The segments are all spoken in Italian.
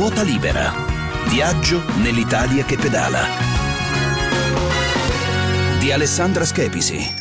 Ruota libera. Viaggio nell'Italia che pedala. Di Alessandra Schepisi.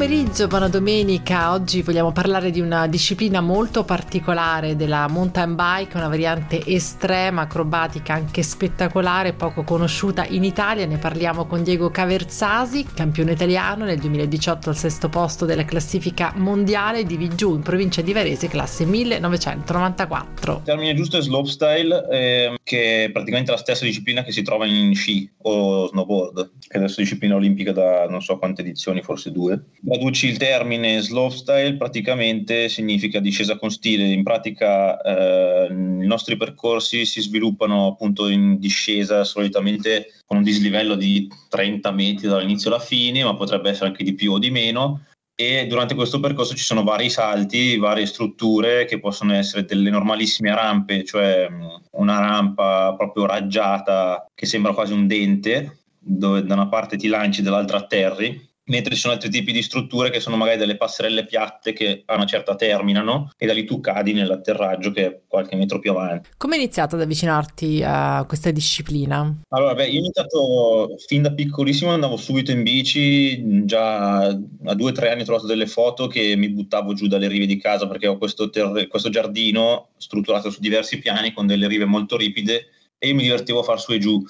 Pomeriggio, buona domenica. Oggi vogliamo parlare di una disciplina molto particolare della mountain bike, una variante estrema, acrobatica, anche spettacolare, poco conosciuta in Italia. Ne parliamo con Diego Caverzasi, campione italiano nel 2018 al sesto posto della classifica mondiale di Vigiù in provincia di Varese, classe 1994. Il termine giusto è slopestyle, eh, che è praticamente la stessa disciplina che si trova in sci o snowboard, che adesso è disciplina olimpica da non so quante edizioni, forse due traduci il termine slopestyle praticamente significa discesa con stile, in pratica eh, i nostri percorsi si sviluppano appunto in discesa solitamente con un dislivello di 30 metri dall'inizio alla fine, ma potrebbe essere anche di più o di meno. E durante questo percorso ci sono vari salti, varie strutture che possono essere delle normalissime rampe, cioè una rampa proprio raggiata che sembra quasi un dente, dove da una parte ti lanci, dall'altra atterri, mentre ci sono altri tipi di strutture che sono magari delle passerelle piatte che a una certa terminano e da lì tu cadi nell'atterraggio che è qualche metro più avanti. Come hai iniziato ad avvicinarti a questa disciplina? Allora, beh, io ho iniziato fin da piccolissimo, andavo subito in bici, già a due o tre anni ho trovato delle foto che mi buttavo giù dalle rive di casa perché ho questo, ter- questo giardino strutturato su diversi piani con delle rive molto ripide e io mi divertivo a far su e giù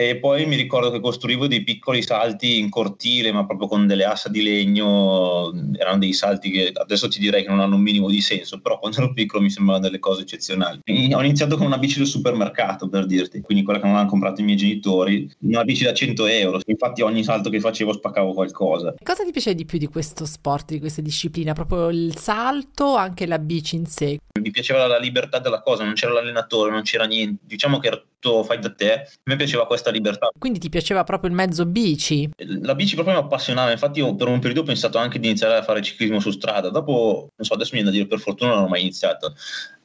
e poi mi ricordo che costruivo dei piccoli salti in cortile, ma proprio con delle assa di legno, erano dei salti che adesso ti direi che non hanno un minimo di senso, però quando ero piccolo mi sembravano delle cose eccezionali. Ho iniziato con una bici del supermercato, per dirti, quindi quella che non hanno comprato i miei genitori, una bici da 100 euro, infatti ogni salto che facevo spaccavo qualcosa. Cosa ti piace di più di questo sport, di questa disciplina? Proprio il salto o anche la bici in sé? Mi piaceva la libertà della cosa, non c'era l'allenatore, non c'era niente, diciamo che era tutto fai da te, a me piaceva questa questa libertà. Quindi ti piaceva proprio il mezzo bici? La bici proprio mi appassionava, infatti io per un periodo ho pensato anche di iniziare a fare ciclismo su strada, dopo, non so, adesso mi viene da dire per fortuna non ho mai iniziato,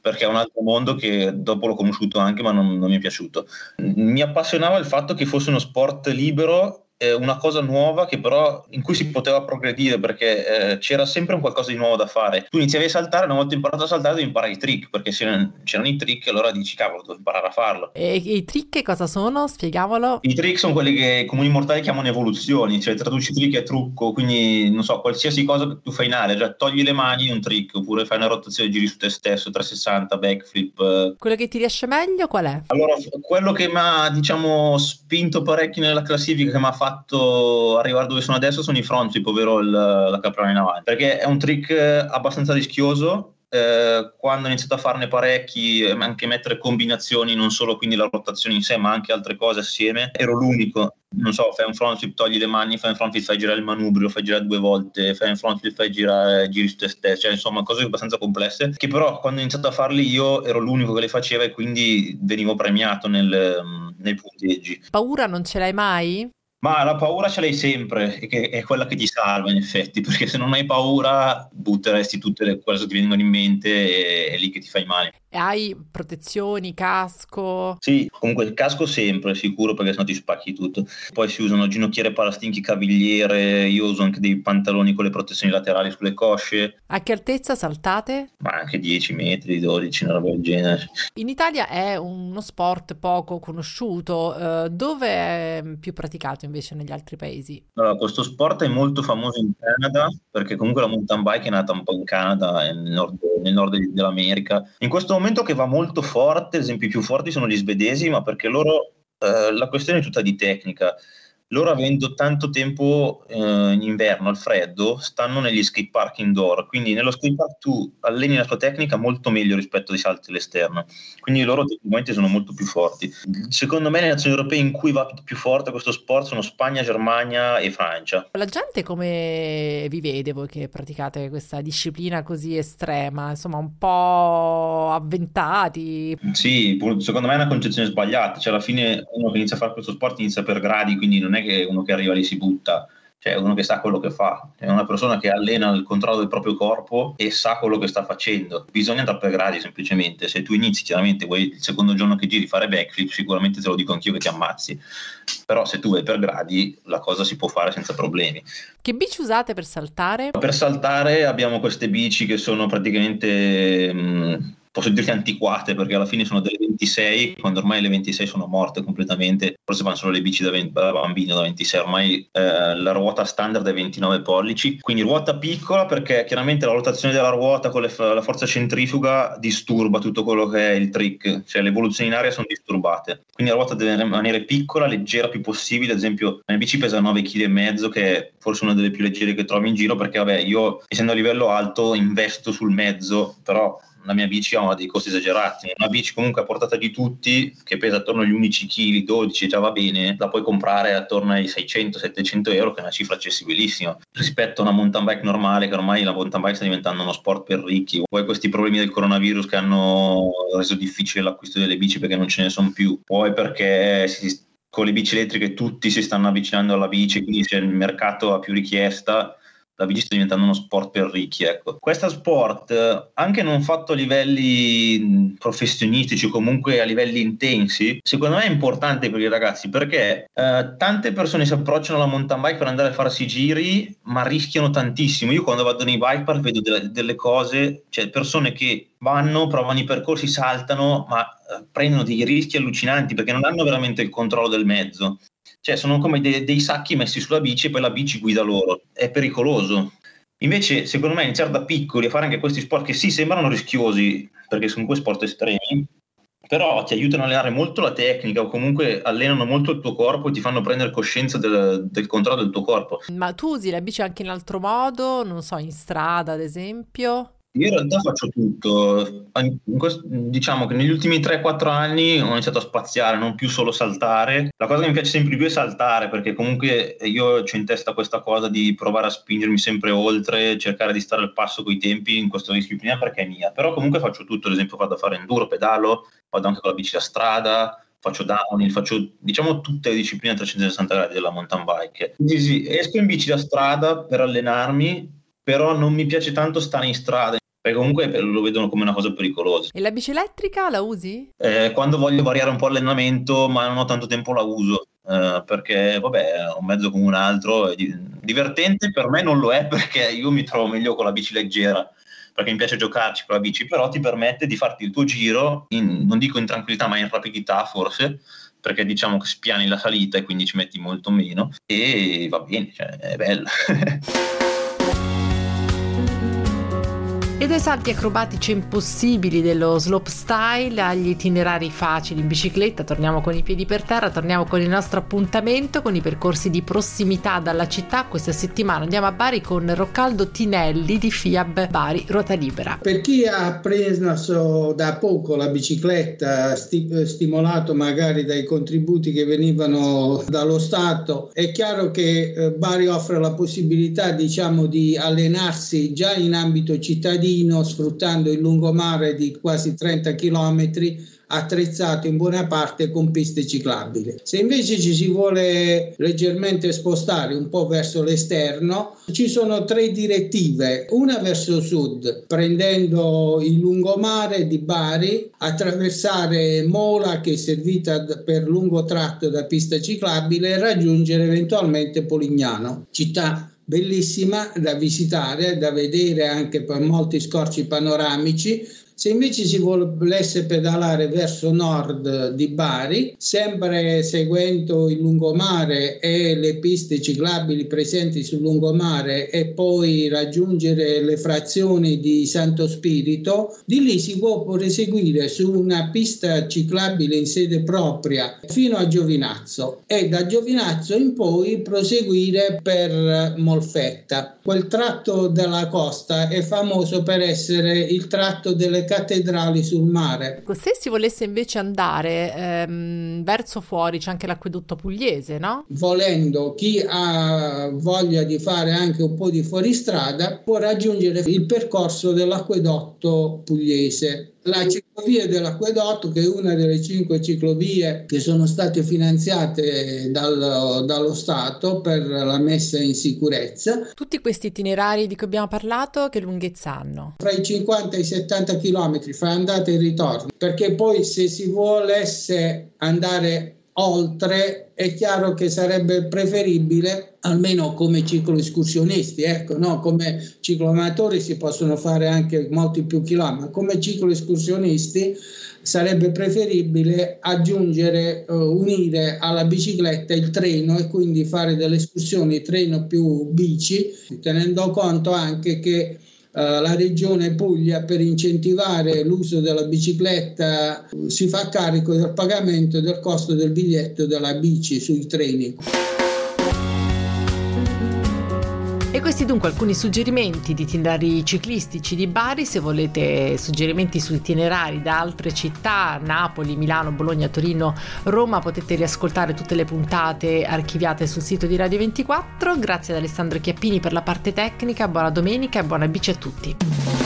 perché è un altro mondo che dopo l'ho conosciuto anche ma non, non mi è piaciuto. Mi appassionava il fatto che fosse uno sport libero una cosa nuova che però in cui si poteva progredire perché eh, c'era sempre un qualcosa di nuovo da fare. Tu iniziavi a saltare, una volta imparato a saltare devi imparare i trick perché c'erano, c'erano i trick allora dici cavolo devo imparare a farlo. E, i trick cosa sono? Spiegavolo. I trick sono quelli che comuni mortali chiamano evoluzioni, cioè traduci trick e trucco, quindi non so, qualsiasi cosa che tu fai in aria, cioè togli le mani un trick oppure fai una rotazione giri su te stesso, 360, backflip. Quello che ti riesce meglio qual è? Allora, quello che mi ha diciamo spinto parecchio nella classifica, che mi ha fatto fatto arrivare dove sono adesso sono i front flip, ovvero il, la caprona in avanti, perché è un trick abbastanza rischioso. Eh, quando ho iniziato a farne parecchi, anche mettere combinazioni, non solo quindi la rotazione in sé, ma anche altre cose assieme, ero l'unico. Non so, fai un front flip, togli le mani, fai un front flip, fai girare il manubrio, fai girare due volte, fai un front flip, fai girare, giri su te stesso, cioè insomma cose abbastanza complesse, che però quando ho iniziato a farli io ero l'unico che le faceva e quindi venivo premiato nel, nei punteggi. Paura non ce l'hai mai? Ma la paura ce l'hai sempre, che è quella che ti salva in effetti, perché se non hai paura butteresti tutte le cose che ti vengono in mente e è lì che ti fai male. Hai protezioni, casco? Sì, comunque il casco sempre, sicuro, perché sennò ti spacchi tutto. Poi si usano ginocchiere, parastinchi, cavigliere, io uso anche dei pantaloni con le protezioni laterali sulle cosce. A che altezza saltate? Ma anche 10 metri, 12, una roba del genere. In Italia è uno sport poco conosciuto, uh, dove è più praticato invece negli altri paesi? Allora, questo sport è molto famoso in Canada, perché comunque la mountain bike è nata un po' in Canada, nel nord, nel nord dell'America. In questo momento momento che va molto forte, ad esempio i più forti sono gli svedesi, ma perché loro eh, la questione è tutta di tecnica loro avendo tanto tempo eh, in inverno al freddo stanno negli skate park indoor. Quindi nello skate park tu alleni la tua tecnica molto meglio rispetto ai salti all'esterno. Quindi loro tecnicamente sono molto più forti. Secondo me le nazioni europee in cui va più forte questo sport sono Spagna, Germania e Francia. La gente come vi vede voi che praticate questa disciplina così estrema? Insomma un po' avventati? Sì secondo me è una concezione sbagliata. Cioè alla fine uno che inizia a fare questo sport inizia per gradi quindi non è che uno che arriva lì si butta. cioè uno che sa quello che fa, è una persona che allena il controllo del proprio corpo e sa quello che sta facendo. Bisogna andare per gradi semplicemente, se tu inizi chiaramente vuoi il secondo giorno che giri fare backflip, sicuramente te lo dico anch'io che ti ammazzi, però se tu vai per gradi la cosa si può fare senza problemi. Che bici usate per saltare? Per saltare abbiamo queste bici che sono praticamente... Mh, posso dirti antiquate perché alla fine sono delle 26, quando ormai le 26 sono morte completamente, forse vanno solo le bici da, 20, da bambino da 26, ormai eh, la ruota standard è 29 pollici, quindi ruota piccola perché chiaramente la rotazione della ruota con le, la forza centrifuga disturba tutto quello che è il trick, cioè le evoluzioni in aria sono disturbate, quindi la ruota deve rimanere piccola, leggera più possibile, ad esempio la mia bici pesa 9,5 kg che è forse una delle più leggere che trovi in giro perché vabbè io essendo a livello alto investo sul mezzo, però la mia bici ha dei costi esagerati. Una bici comunque a portata di tutti, che pesa attorno agli 11 kg, 12, già va bene, la puoi comprare attorno ai 600-700 euro, che è una cifra accessibilissima rispetto a una mountain bike normale, che ormai la mountain bike sta diventando uno sport per ricchi. Poi questi problemi del coronavirus che hanno reso difficile l'acquisto delle bici perché non ce ne sono più, poi perché si, con le bici elettriche tutti si stanno avvicinando alla bici, quindi se il mercato ha più richiesta la bici sta diventando uno sport per ricchi. Ecco. Questo sport, anche non fatto a livelli professionistici comunque a livelli intensi, secondo me è importante per i ragazzi perché eh, tante persone si approcciano alla mountain bike per andare a farsi giri, ma rischiano tantissimo. Io quando vado nei bike park vedo delle, delle cose, cioè persone che vanno, provano i percorsi, saltano, ma eh, prendono dei rischi allucinanti perché non hanno veramente il controllo del mezzo. Cioè sono come de- dei sacchi messi sulla bici e poi la bici guida loro. È pericoloso. Invece, secondo me, iniziare da piccoli a fare anche questi sport che sì, sembrano rischiosi, perché sono quei sport estremi, però ti aiutano a allenare molto la tecnica o comunque allenano molto il tuo corpo e ti fanno prendere coscienza del, del controllo del tuo corpo. Ma tu usi la bici anche in altro modo, non so, in strada ad esempio? Io in realtà faccio tutto, diciamo che negli ultimi 3-4 anni ho iniziato a spaziare, non più solo saltare. La cosa che mi piace sempre di più è saltare, perché comunque io ho in testa questa cosa di provare a spingermi sempre oltre, cercare di stare al passo coi tempi in questa disciplina perché è mia. Però comunque faccio tutto, ad esempio vado a fare enduro, pedalo, vado anche con la bici da strada, faccio downhill, faccio diciamo tutte le discipline a 360 gradi della mountain bike. Quindi sì, esco in bici da strada per allenarmi, però non mi piace tanto stare in strada perché comunque lo vedono come una cosa pericolosa. E la bici elettrica la usi? Eh, quando voglio variare un po' l'allenamento, ma non ho tanto tempo, la uso. Eh, perché vabbè è un mezzo come un altro divertente per me non lo è perché io mi trovo meglio con la bici leggera perché mi piace giocarci con la bici però ti permette di farti il tuo giro in, non dico in tranquillità ma in rapidità forse perché diciamo che spiani la salita e quindi ci metti molto meno e va bene cioè, è bella E dai salti acrobatici impossibili dello slopestyle agli itinerari facili in bicicletta, torniamo con i piedi per terra, torniamo con il nostro appuntamento con i percorsi di prossimità dalla città. Questa settimana andiamo a Bari con Roccaldo Tinelli di FIAB Bari Ruota Libera. Per chi ha preso da poco la bicicletta, sti- stimolato magari dai contributi che venivano dallo Stato, è chiaro che eh, Bari offre la possibilità diciamo di allenarsi già in ambito cittadino Torino sfruttando il lungomare di quasi 30 km attrezzato in buona parte con piste ciclabili. Se invece ci si vuole leggermente spostare un po' verso l'esterno, ci sono tre direttive, una verso sud, prendendo il lungomare di Bari, attraversare Mola che è servita per lungo tratto da pista ciclabile e raggiungere eventualmente Polignano, città bellissima da visitare, da vedere anche per molti scorci panoramici se invece si volesse pedalare verso nord di Bari, sempre seguendo il lungomare e le piste ciclabili presenti sul lungomare e poi raggiungere le frazioni di Santo Spirito, di lì si può proseguire su una pista ciclabile in sede propria fino a Giovinazzo e da Giovinazzo in poi proseguire per Molfetta. Quel tratto della costa è famoso per essere il tratto delle cattedrali sul mare. Se si volesse invece andare ehm, verso fuori, c'è anche l'acquedotto pugliese, no? Volendo, chi ha voglia di fare anche un po' di fuoristrada può raggiungere il percorso dell'acquedotto pugliese la ciclovia dell'acquedotto che è una delle cinque ciclovie che sono state finanziate dal, dallo Stato per la messa in sicurezza. Tutti questi itinerari di cui abbiamo parlato che lunghezza hanno? Fra i 50 e i 70 km fra andata e ritorno, perché poi se si volesse andare oltre è chiaro che sarebbe preferibile almeno come cicloescursionisti ecco no come cicloamatori si possono fare anche molti più chilometri come cicloescursionisti sarebbe preferibile aggiungere uh, unire alla bicicletta il treno e quindi fare delle escursioni treno più bici tenendo conto anche che eh, la regione Puglia per incentivare l'uso della bicicletta si fa carico del pagamento del costo del biglietto della bici sui treni. Questi dunque alcuni suggerimenti di itinerari ciclistici di Bari, se volete suggerimenti su itinerari da altre città, Napoli, Milano, Bologna, Torino, Roma, potete riascoltare tutte le puntate archiviate sul sito di Radio 24. Grazie ad Alessandro Chiappini per la parte tecnica, buona domenica e buona bici a tutti.